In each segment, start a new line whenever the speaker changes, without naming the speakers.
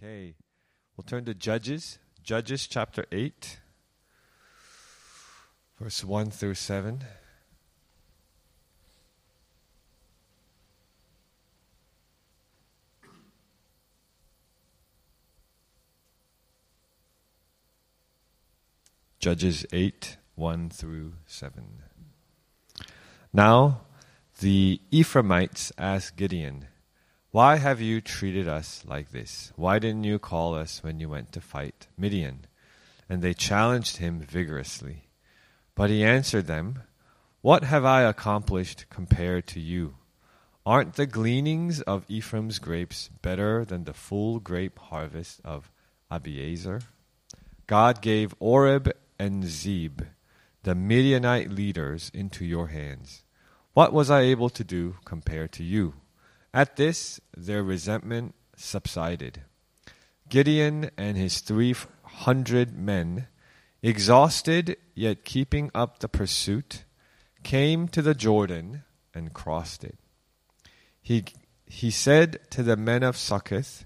Okay. We'll turn to Judges, Judges chapter 8, verse 1 through 7. Judges 8, 1 through 7. Now the Ephraimites asked Gideon, Why have you treated us like this? Why didn't you call us when you went to fight Midian? And they challenged him vigorously. But he answered them, What have I accomplished compared to you? Aren't the gleanings of Ephraim's grapes better than the full grape harvest of Abiezer? God gave Oreb and Zeb, the Midianite leaders, into your hands. What was I able to do compared to you? At this, their resentment subsided. Gideon and his three hundred men, exhausted yet keeping up the pursuit, came to the Jordan and crossed it. He, he said to the men of Succoth,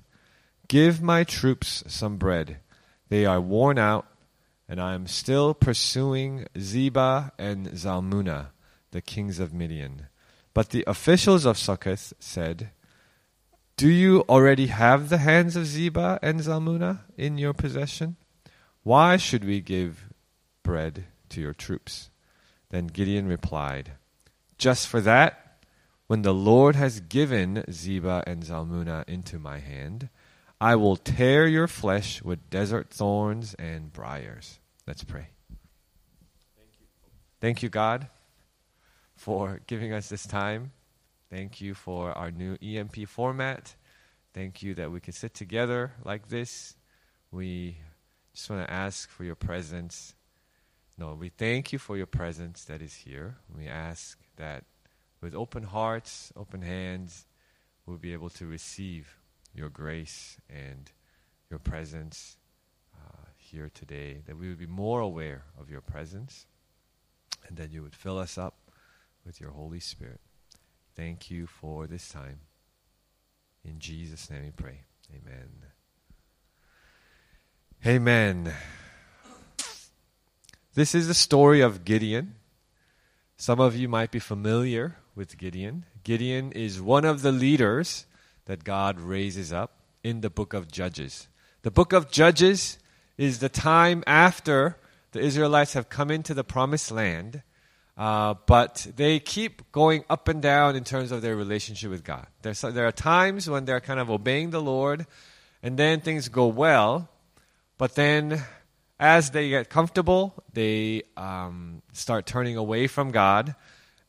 Give my troops some bread. They are worn out and I am still pursuing Zebah and Zalmunna, the kings of Midian. But the officials of Succoth said, Do you already have the hands of Zebah and Zalmunna in your possession? Why should we give bread to your troops? Then Gideon replied, Just for that, when the Lord has given Zebah and Zalmunna into my hand, I will tear your flesh with desert thorns and briars. Let's pray. Thank you. Thank you, God, for giving us this time. Thank you for our new EMP format. Thank you that we can sit together like this. We just want to ask for your presence. No, we thank you for your presence that is here. We ask that with open hearts, open hands, we'll be able to receive your grace and your presence uh, here today, that we would be more aware of your presence, and that you would fill us up with your Holy Spirit. Thank you for this time. In Jesus' name we pray. Amen. Amen. This is the story of Gideon. Some of you might be familiar with Gideon. Gideon is one of the leaders that God raises up in the book of Judges. The book of Judges is the time after the Israelites have come into the promised land, uh, but they keep going up and down in terms of their relationship with God. There's, there are times when they're kind of obeying the Lord, and then things go well, but then as they get comfortable, they um, start turning away from God,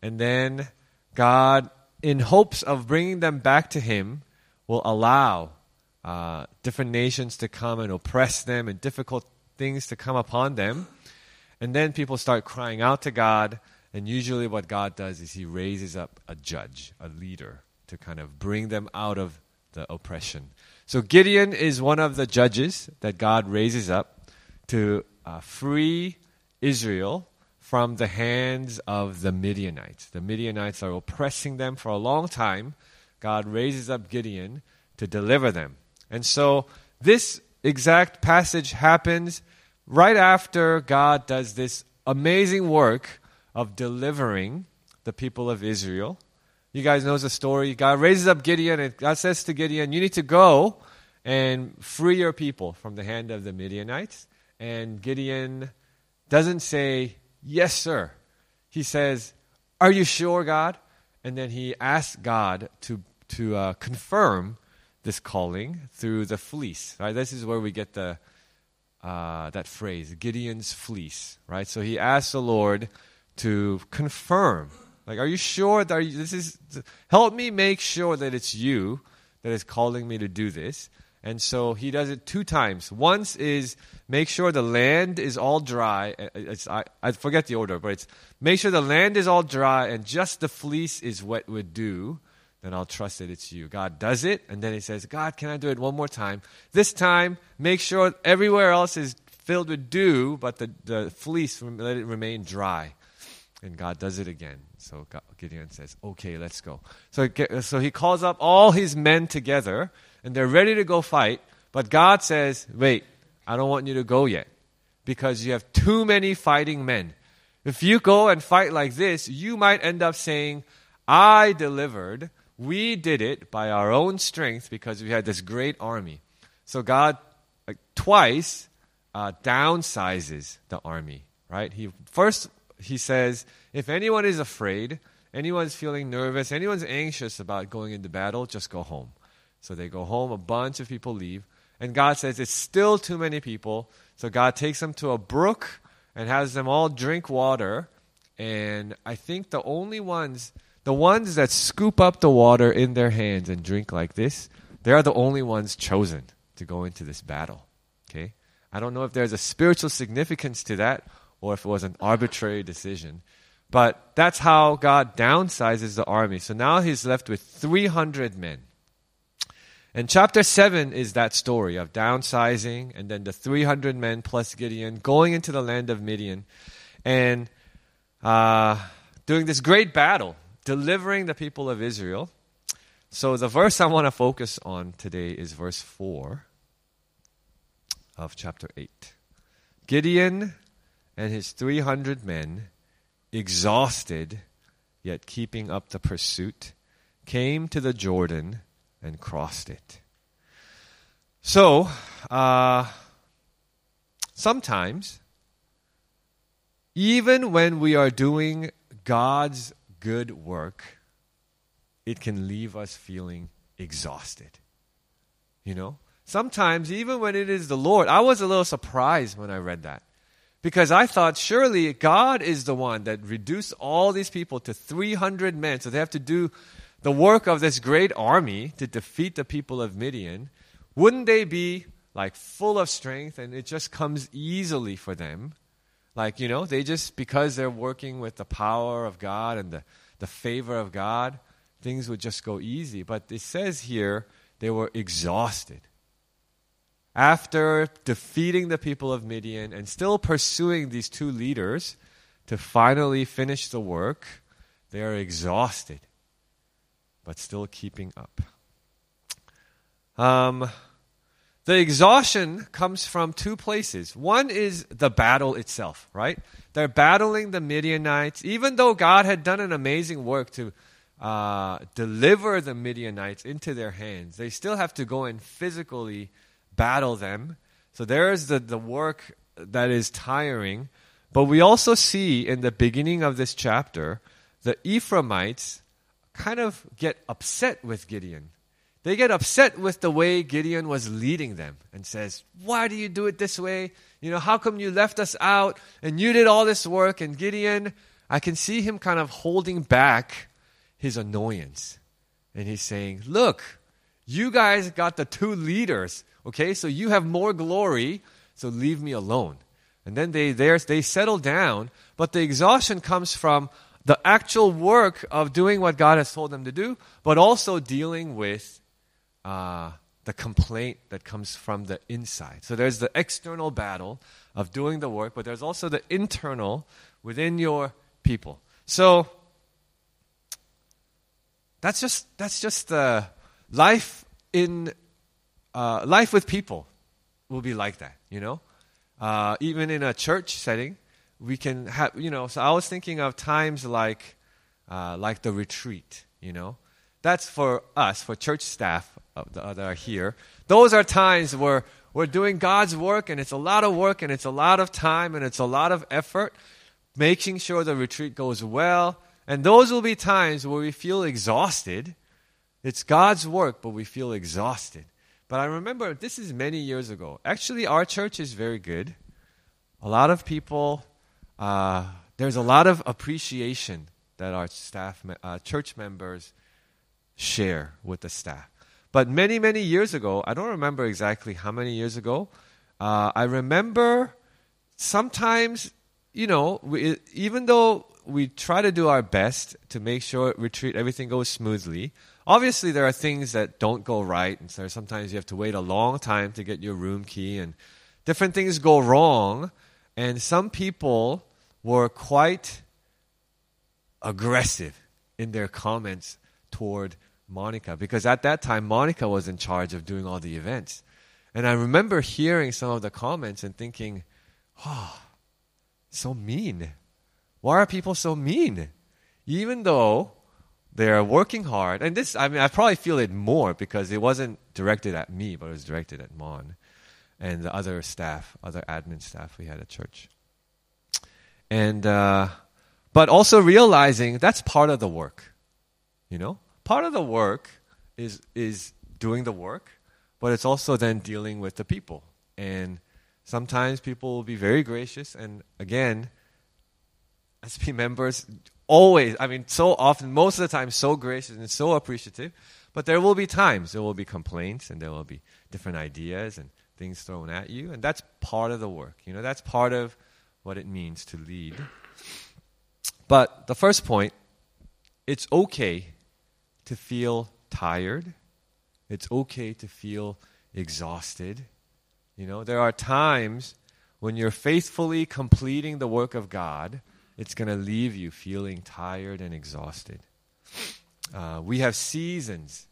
and then God, in hopes of bringing them back to Him, will allow uh, different nations to come and oppress them and difficult things to come upon them. And then people start crying out to God. And usually, what God does is He raises up a judge, a leader, to kind of bring them out of the oppression. So, Gideon is one of the judges that God raises up to uh, free Israel from the hands of the Midianites. The Midianites are oppressing them for a long time. God raises up Gideon to deliver them. And so this exact passage happens right after God does this amazing work of delivering the people of Israel. You guys know the story. God raises up Gideon, and God says to Gideon, You need to go and free your people from the hand of the Midianites. And Gideon doesn't say, Yes, sir. He says, Are you sure, God? And then he asks God to, to uh, confirm this calling through the fleece. Right? This is where we get the uh, that phrase, Gideon's fleece. Right? So he asks the Lord to confirm. Like, are you sure that you, this is? Help me make sure that it's you that is calling me to do this. And so he does it two times. Once is make sure the land is all dry. Uh, uh, it's, I, I forget the order, but it's make sure the land is all dry and just the fleece is wet with dew. then I'll trust that it's you. God does it, and then he says, God, can I do it one more time? This time, make sure everywhere else is filled with dew, but the, the fleece, let it remain dry. And God does it again. So Gideon says, Okay, let's go. So, so he calls up all his men together, and they're ready to go fight, But God says, wait, I don't want you to go yet because you have too many fighting men. If you go and fight like this, you might end up saying, I delivered. We did it by our own strength because we had this great army. So God, like, twice, uh, downsizes the army, right? He first he says, if anyone is afraid, anyone's feeling nervous, anyone's anxious about going into battle, just go home. So they go home. A bunch of people leave, and God says it's still too many people. So God takes them to a brook and has them all drink water. And I think the only ones, the ones that scoop up the water in their hands and drink like this, they are the only ones chosen to go into this battle. Okay? I don't know if there's a spiritual significance to that or if it was an arbitrary decision. But that's how God downsizes the army. So now he's left with 300 men. And chapter 7 is that story of downsizing and then the 300 men plus Gideon going into the land of Midian and uh, doing this great battle, delivering the people of Israel. So the verse I want to focus on today is verse 4 of chapter 8. Gideon and his 300 men, exhausted yet keeping up the pursuit, came to the Jordan and crossed it. So, uh, sometimes, even when we are doing God's good work, it can leave us feeling exhausted. You know? Sometimes, even when it is the Lord, I was a little surprised when I read that. Because I thought surely God is the one that reduced all these people to 300 men. So they have to do the work of this great army to defeat the people of Midian, wouldn't they be like full of strength and it just comes easily for them? Like, you know, they just, because they're working with the power of God and the, the favor of God, things would just go easy. But it says here they were exhausted. After defeating the people of Midian and still pursuing these two leaders to finally finish the work, they are exhausted but still keeping up. Um, the exhaustion comes from two places. One is the battle itself, right? They're battling the Midianites, even though God had done an amazing work to uh, deliver the Midianites into their hands. They still have to go and physically battle them. So there's the, the work that is tiring. But we also see in the beginning of this chapter the Ephraimites kind of get upset with Gideon. They get upset with the way Gideon was leading them and says, Why do you do it this way? You know, how come you left us out and you did all this work? And Gideon, I can see him kind of holding back his annoyance. And he's saying, Look, you guys got the two leaders, okay? So you have more glory, so leave me alone. And then they, they settle down, but the exhaustion comes from the actual work of doing what God has told them to do, but also dealing with uh, the complaint that comes from the inside. So there's the external battle of doing the work, but there's also the internal within your people. So that's just that's just the life in uh, life with people will be like that. You know, uh, even in a church setting, we can have, you know, so I was thinking of times like, uh, like the retreat, you know. That's for us, for church staff that are here. Those are times where we're doing God's work and it's a lot of work and it's a lot of time and it's a lot of effort, making sure the retreat goes well. And those will be times where we feel exhausted. It's God's work, but we feel exhausted. But I remember this is many years ago. Actually, our church is very good. A lot of people uh, there's a lot of appreciation that our staff, uh, church members share with the staff. But many, many years ago, I don't remember exactly how many years ago, uh, I remember sometimes, you know, we, even though we try to do our best to make sure retreat everything goes smoothly, obviously there are things that don't go right, and so sometimes you have to wait a long time to get your room key, and different things go wrong. And some people were quite aggressive in their comments toward Monica because at that time Monica was in charge of doing all the events. And I remember hearing some of the comments and thinking, oh, so mean. Why are people so mean? Even though they're working hard, and this, I mean, I probably feel it more because it wasn't directed at me, but it was directed at Mon and the other staff, other admin staff we had at church. And, uh, but also realizing that's part of the work. You know, part of the work is is doing the work, but it's also then dealing with the people. And sometimes people will be very gracious, and again, SP members always, I mean, so often, most of the time, so gracious and so appreciative. But there will be times there will be complaints, and there will be different ideas and things thrown at you, and that's part of the work. You know, that's part of what it means to lead. But the first point, it's okay to feel tired. It's okay to feel exhausted. You know, there are times when you're faithfully completing the work of God, it's going to leave you feeling tired and exhausted. Uh, we have seasons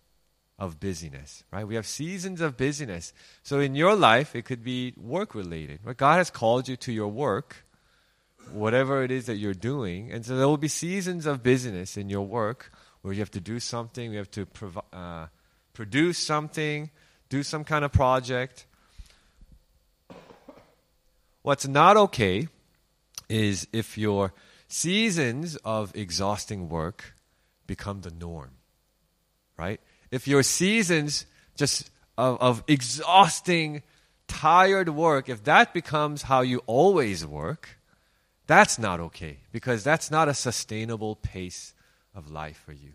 of busyness, right? We have seasons of busyness. So in your life, it could be work related. Right? God has called you to your work, whatever it is that you're doing. And so there will be seasons of busyness in your work where you have to do something, you have to prov- uh, produce something, do some kind of project. What's not okay is if your seasons of exhausting work become the norm, right? If your seasons just of, of exhausting, tired work, if that becomes how you always work, that's not okay because that's not a sustainable pace of life for you.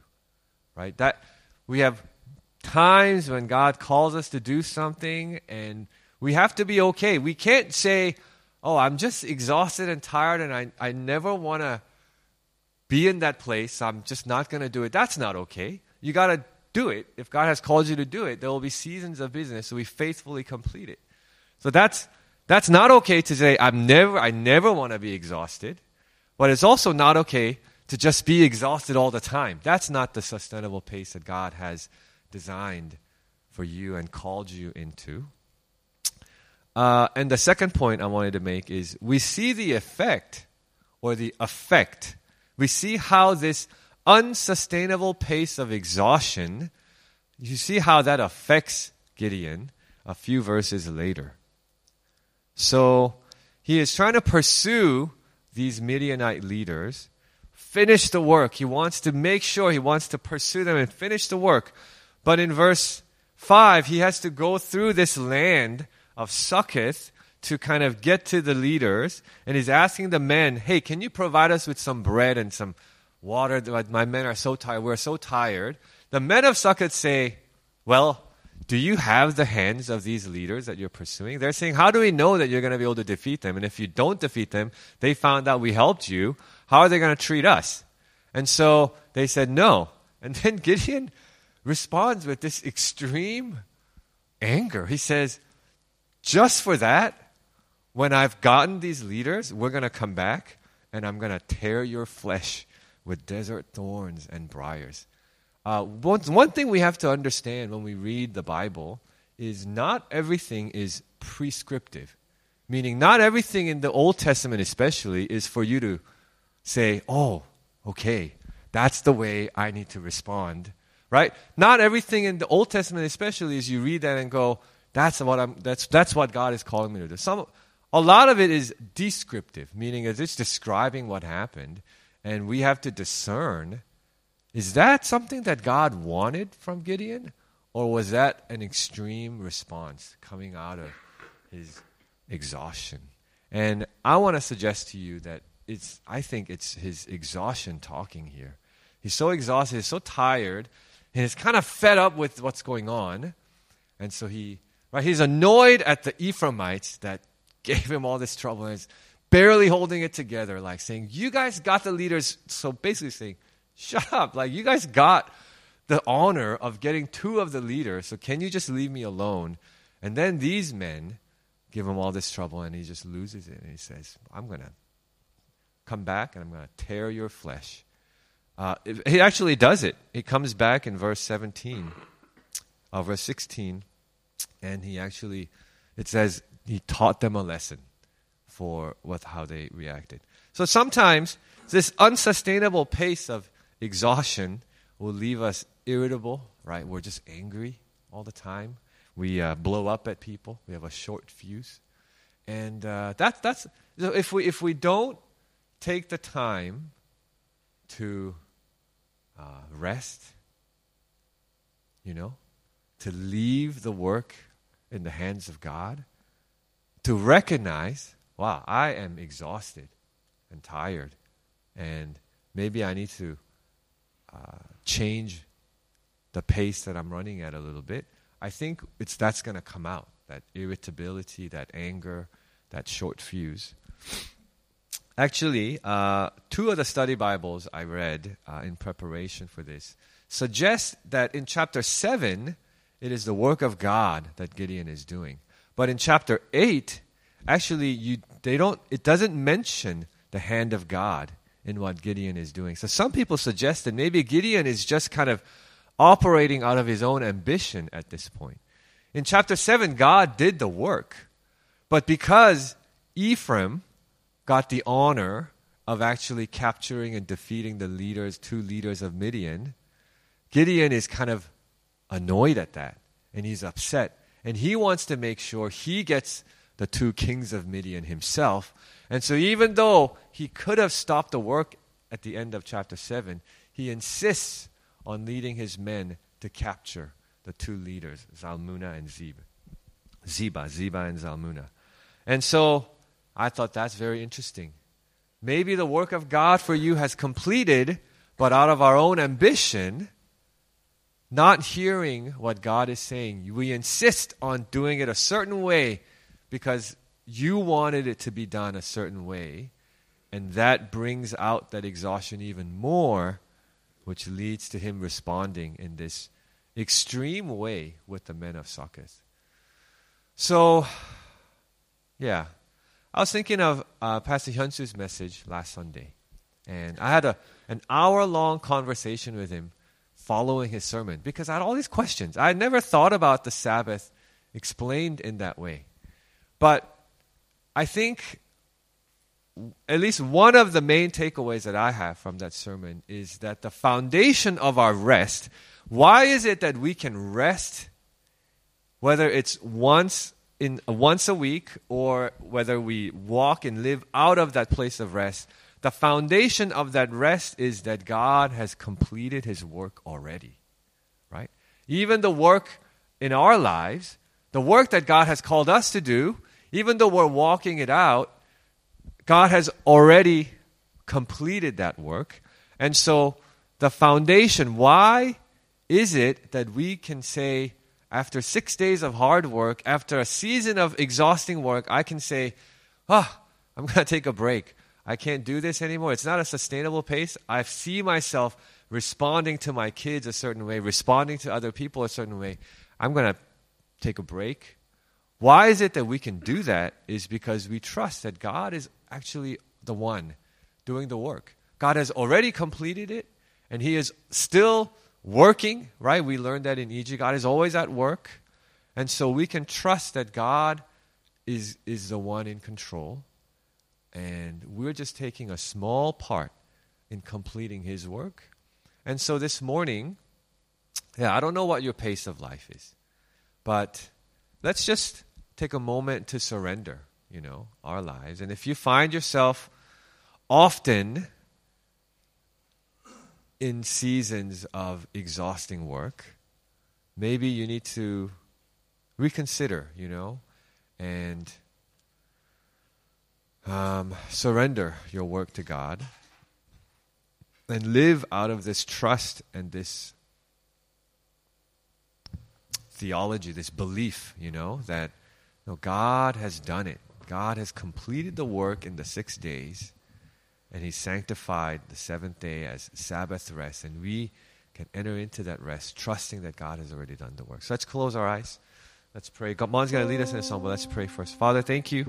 Right? That we have times when God calls us to do something and we have to be okay. We can't say, "Oh, I'm just exhausted and tired and I I never want to be in that place. I'm just not going to do it." That's not okay. You got to do it. If God has called you to do it, there will be seasons of business so we faithfully complete it. So that's that's not okay to say I'm never I never want to be exhausted, but it's also not okay to just be exhausted all the time. That's not the sustainable pace that God has designed for you and called you into. Uh, and the second point I wanted to make is we see the effect or the effect. We see how this unsustainable pace of exhaustion, you see how that affects Gideon a few verses later. So he is trying to pursue these Midianite leaders finish the work. He wants to make sure, he wants to pursue them and finish the work. But in verse 5, he has to go through this land of Succoth to kind of get to the leaders. And he's asking the men, hey, can you provide us with some bread and some water? My men are so tired. We're so tired. The men of Succoth say, well, do you have the hands of these leaders that you're pursuing? They're saying, how do we know that you're going to be able to defeat them? And if you don't defeat them, they found out we helped you. How are they going to treat us? And so they said no. And then Gideon responds with this extreme anger. He says, Just for that, when I've gotten these leaders, we're going to come back and I'm going to tear your flesh with desert thorns and briars. Uh, one, one thing we have to understand when we read the Bible is not everything is prescriptive. Meaning, not everything in the Old Testament, especially, is for you to say, oh, okay, that's the way I need to respond. Right? Not everything in the Old Testament, especially, is you read that and go, that's what I'm that's that's what God is calling me to do. Some a lot of it is descriptive, meaning it's describing what happened, and we have to discern is that something that God wanted from Gideon? Or was that an extreme response coming out of his exhaustion? And I want to suggest to you that it's I think it's his exhaustion talking here. He's so exhausted, he's so tired, and he's kind of fed up with what's going on. And so he right, he's annoyed at the Ephraimites that gave him all this trouble and is barely holding it together, like saying, You guys got the leaders so basically saying, Shut up. Like you guys got the honor of getting two of the leaders, so can you just leave me alone? And then these men give him all this trouble and he just loses it and he says, I'm gonna come back and I'm going to tear your flesh. Uh, he actually does it. He comes back in verse 17, uh, verse 16. And he actually, it says, he taught them a lesson for what, how they reacted. So sometimes this unsustainable pace of exhaustion will leave us irritable, right? We're just angry all the time. We uh, blow up at people. We have a short fuse. And uh, that, that's, if we, if we don't take the time to uh, rest, you know, to leave the work in the hands of God, to recognize, wow, I am exhausted and tired, and maybe I need to uh, change the pace that I'm running at a little bit. I think it's that's going to come out that irritability, that anger, that short fuse. Actually, uh, two of the study Bibles I read uh, in preparation for this suggest that in chapter 7, it is the work of God that Gideon is doing. But in chapter 8, actually, you, they don't, it doesn't mention the hand of God in what Gideon is doing. So some people suggest that maybe Gideon is just kind of operating out of his own ambition at this point. In chapter 7, God did the work. But because Ephraim got the honor of actually capturing and defeating the leaders, two leaders of Midian, Gideon is kind of annoyed at that and he's upset. And he wants to make sure he gets the two kings of Midian himself. And so, even though he could have stopped the work at the end of chapter 7, he insists on leading his men to capture the two leaders, Zalmunna and Zeb. Zebah, Zebah and Zalmunna. And so, I thought that's very interesting. Maybe the work of God for you has completed, but out of our own ambition, not hearing what God is saying, we insist on doing it a certain way because you wanted it to be done a certain way, and that brings out that exhaustion even more, which leads to him responding in this extreme way with the men of Succoth. So, yeah, I was thinking of uh, Pastor Hyunsu's message last Sunday, and I had a, an hour long conversation with him following his sermon because I had all these questions. I had never thought about the Sabbath explained in that way. But I think at least one of the main takeaways that I have from that sermon is that the foundation of our rest, why is it that we can rest, whether it's once in once a week or whether we walk and live out of that place of rest, the foundation of that rest is that God has completed his work already. Right? Even the work in our lives, the work that God has called us to do, even though we're walking it out, God has already completed that work. And so the foundation, why is it that we can say, after six days of hard work, after a season of exhausting work, I can say, ah, oh, I'm going to take a break. I can't do this anymore. It's not a sustainable pace. I see myself responding to my kids a certain way, responding to other people a certain way. I'm going to take a break. Why is it that we can do that? Is because we trust that God is actually the one doing the work. God has already completed it, and He is still working, right? We learned that in Egypt. God is always at work. And so we can trust that God is, is the one in control. And we're just taking a small part in completing His work. And so this morning, yeah, I don't know what your pace of life is, but let's just take a moment to surrender, you know, our lives. And if you find yourself often in seasons of exhausting work, maybe you need to reconsider, you know, and um, surrender your work to God and live out of this trust and this theology, this belief, you know, that know, God has done it. God has completed the work in the six days and he sanctified the seventh day as Sabbath rest, and we can enter into that rest, trusting that God has already done the work. So let's close our eyes. Let's pray. God, Mom's going to lead us in a song, but let's pray first. Father, thank you.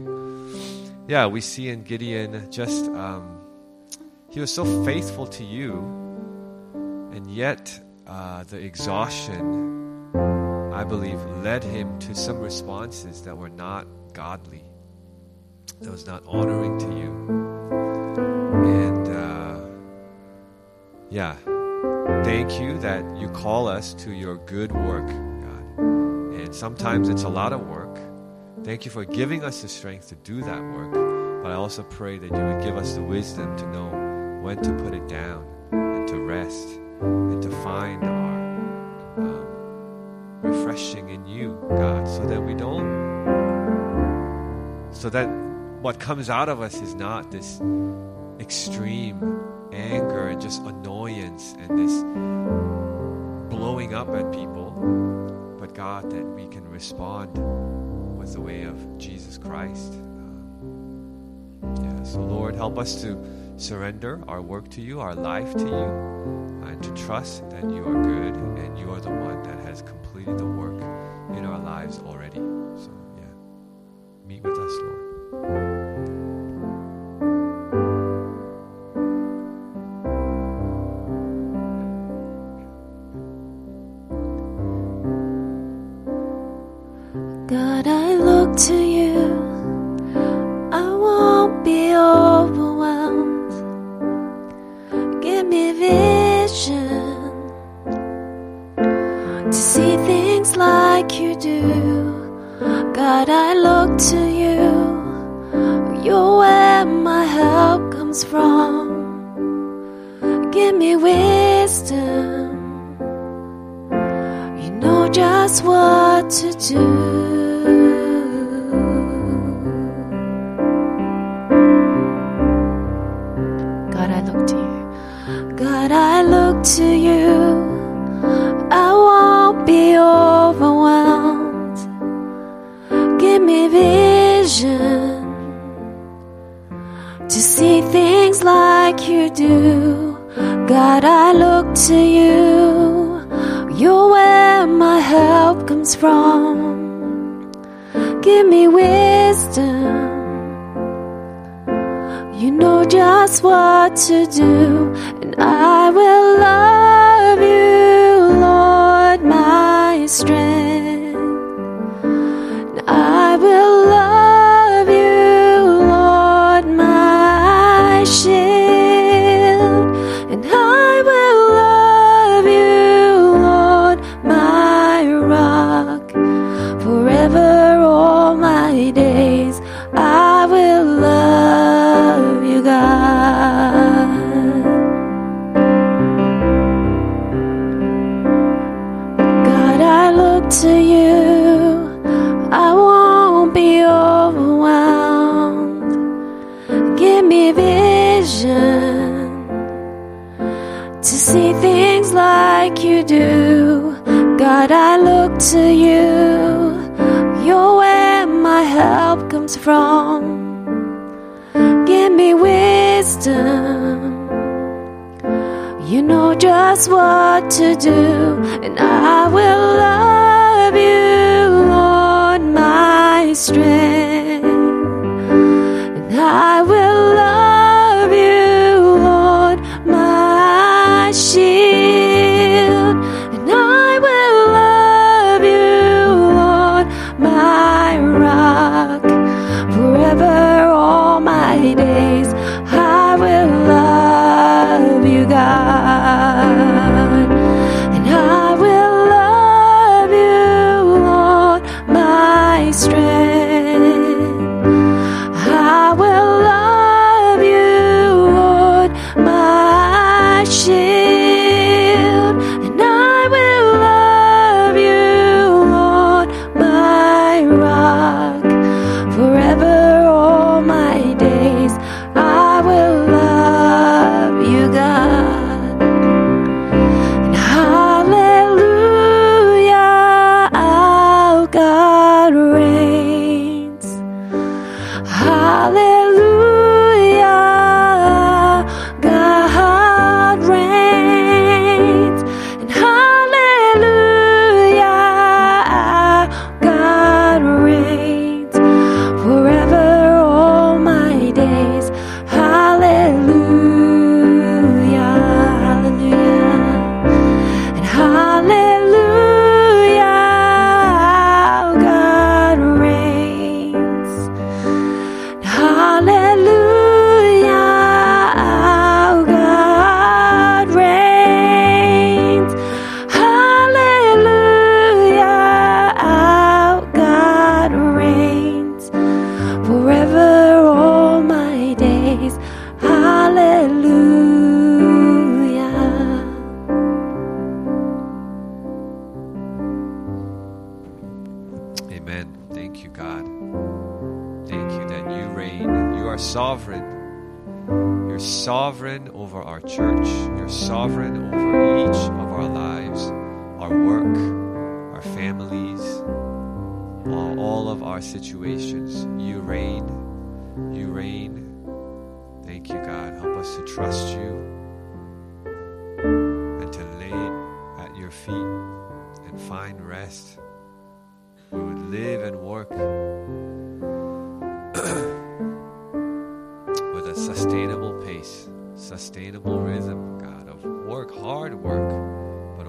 Yeah, we see in Gideon just, um, he was so faithful to you, and yet uh, the exhaustion, I believe, led him to some responses that were not godly, that was not honoring to you. And uh, yeah, thank you that you call us to your good work. And sometimes it's a lot of work. Thank you for giving us the strength to do that work. But I also pray that you would give us the wisdom to know when to put it down and to rest and to find our um, refreshing in you, God, so that we don't, so that what comes out of us is not this extreme anger and just annoyance and this blowing up at people, God, that we can respond with the way of Jesus Christ. Um, yeah, so Lord, help us to surrender our work to you, our life to you, and to trust that you are good and you are the one that has completed the work in our lives already. So, yeah, meet with us, Lord.
To you. I won't be overwhelmed. Give me vision to see things like you do. God, I look to you. You're where my help comes from. Give me wisdom. You know just what to do. To you. I won't be overwhelmed. Give me vision to see things like you do. God, I look to you. You're where my help comes from. Give me wisdom. You know just what to do, I will love you, Lord, my strength. To see things like you do. God, I look to you. You're where my help comes from. Give me wisdom. You know just what to do, and I will love you, Lord, my strength.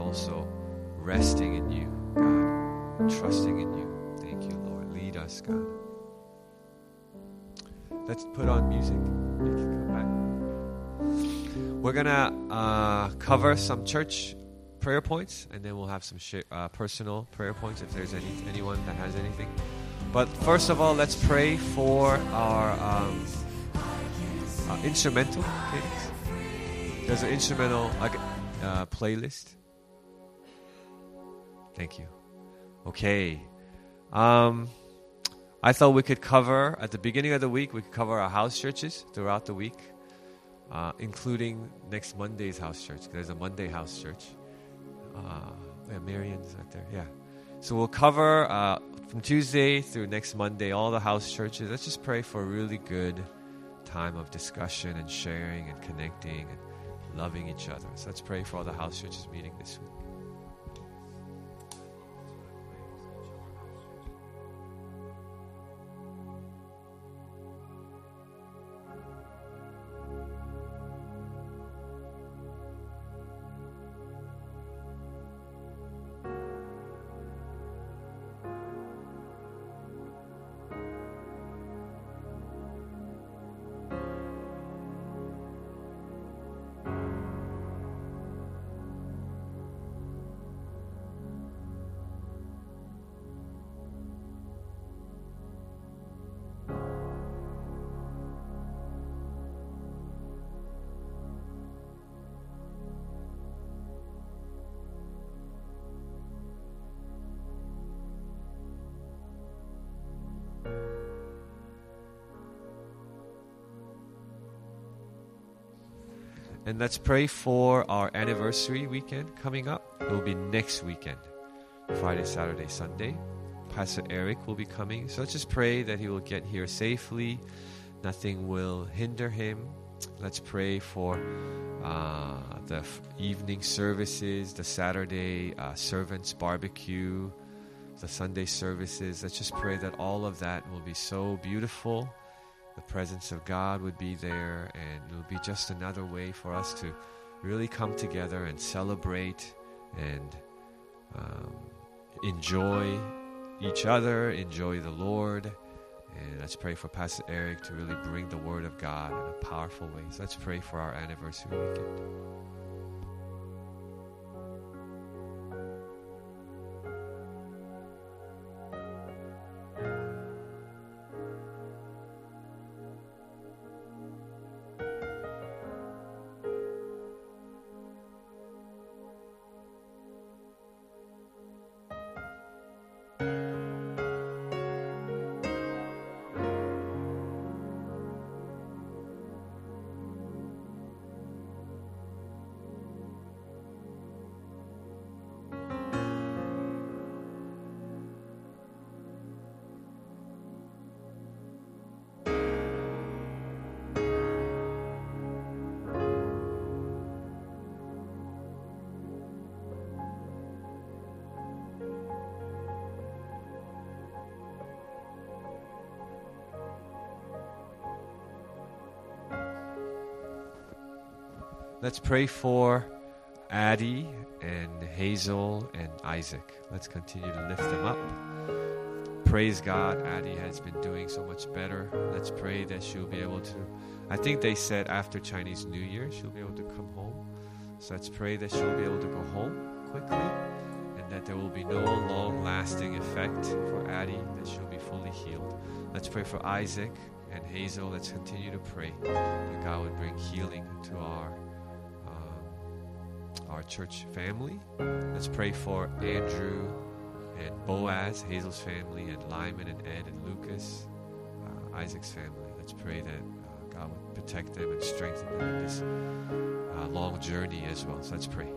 Also resting in you, God, trusting in you. Thank you, Lord. Lead us, God. Let's put on music. You can come back. We're gonna uh, cover some church prayer points, and then we'll have some sh- uh, personal prayer points if there's any anyone that has anything. But first of all, let's pray for our um, uh, instrumental cadence. There's an instrumental uh, playlist. Thank you. Okay. Um, I thought we could cover at the beginning of the week. We could cover our house churches throughout the week, uh, including next Monday's house church. There's a Monday house church. Uh, yeah, Marion's right there. Yeah. So we'll cover uh, from Tuesday through next Monday all the house churches. Let's just pray for a really good time of discussion and sharing and connecting and loving each other. So let's pray for all the house churches meeting this week. And let's pray for our anniversary weekend coming up. It will be next weekend Friday, Saturday, Sunday. Pastor Eric will be coming. So let's just pray that he will get here safely. Nothing will hinder him. Let's pray for uh, the evening services, the Saturday uh, servants barbecue, the Sunday services. Let's just pray that all of that will be so beautiful the presence of God would be there, and it would be just another way for us to really come together and celebrate and um, enjoy each other, enjoy the Lord. And let's pray for Pastor Eric to really bring the Word of God in a powerful way. So let's pray for our anniversary weekend. Let's pray for Addie and Hazel and Isaac. Let's continue to lift them up. Praise God, Addie has been doing so much better. Let's pray that she'll be able to. I think they said after Chinese New Year she'll be able to come home. So let's pray that she'll be able to go home quickly and that there will be no long lasting effect for Addie, that she'll be fully healed. Let's pray for Isaac and Hazel. Let's continue to pray that God would bring healing to our our church family. Let's pray for Andrew and Boaz, Hazel's family, and Lyman and Ed and Lucas, uh, Isaac's family. Let's pray that uh, God would protect them and strengthen them in this uh, long journey as well. So let's pray.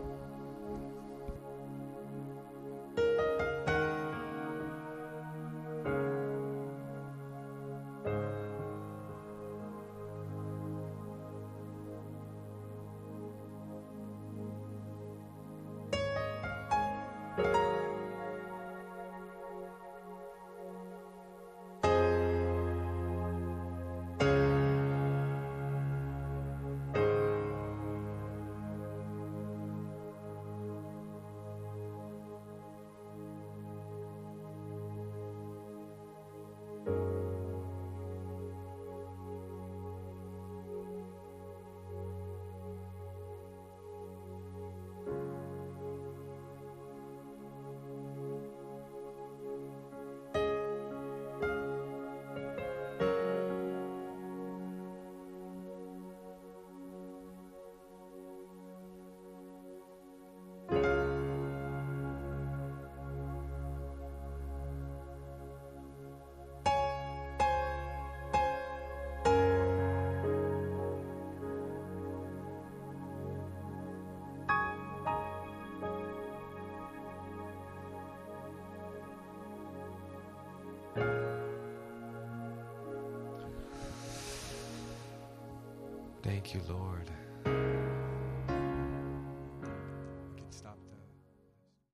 Thank you, Lord.